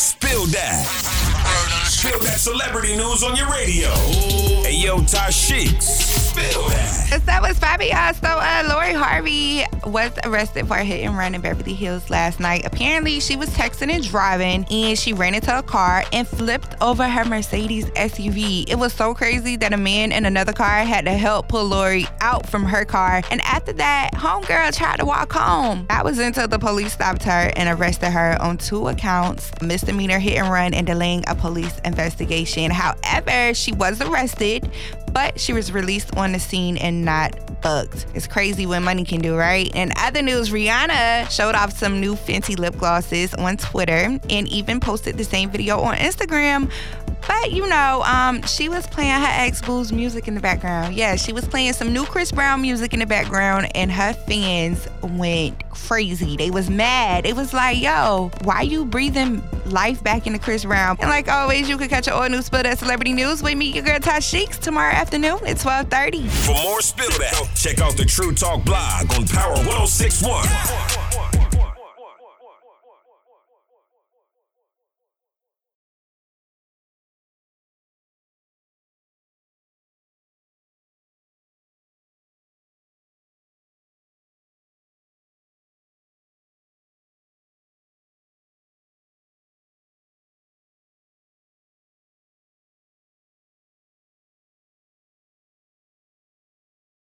Spill that. Spill that celebrity news on your radio. Hey, yo, Tashiks. Spill that. That was fabulous. So, uh, Lori Harvey was arrested for a hit and run in Beverly Hills last night. Apparently, she was texting and driving, and she ran into a car and flipped over her Mercedes SUV. It was so crazy that a man in another car had to help pull Lori out from her car. And after that, homegirl tried to walk home. That was until the police stopped her and arrested her on two accounts misdemeanor hit and run and delaying a police investigation. However, she was arrested, but she was released on the scene and not It's crazy what money can do, right? In other news, Rihanna showed off some new Fenty lip glosses on Twitter and even posted the same video on Instagram. But you know, um, she was playing her ex boo's music in the background. Yeah, she was playing some new Chris Brown music in the background, and her fans went crazy. They was mad. It was like, yo, why you breathing life back into Chris Brown? And like always, you can catch your all new spill that celebrity news with me, your girl Tosh Sheeks, tomorrow afternoon at 12:30. For more Spill check out the True Talk blog on Power 1061.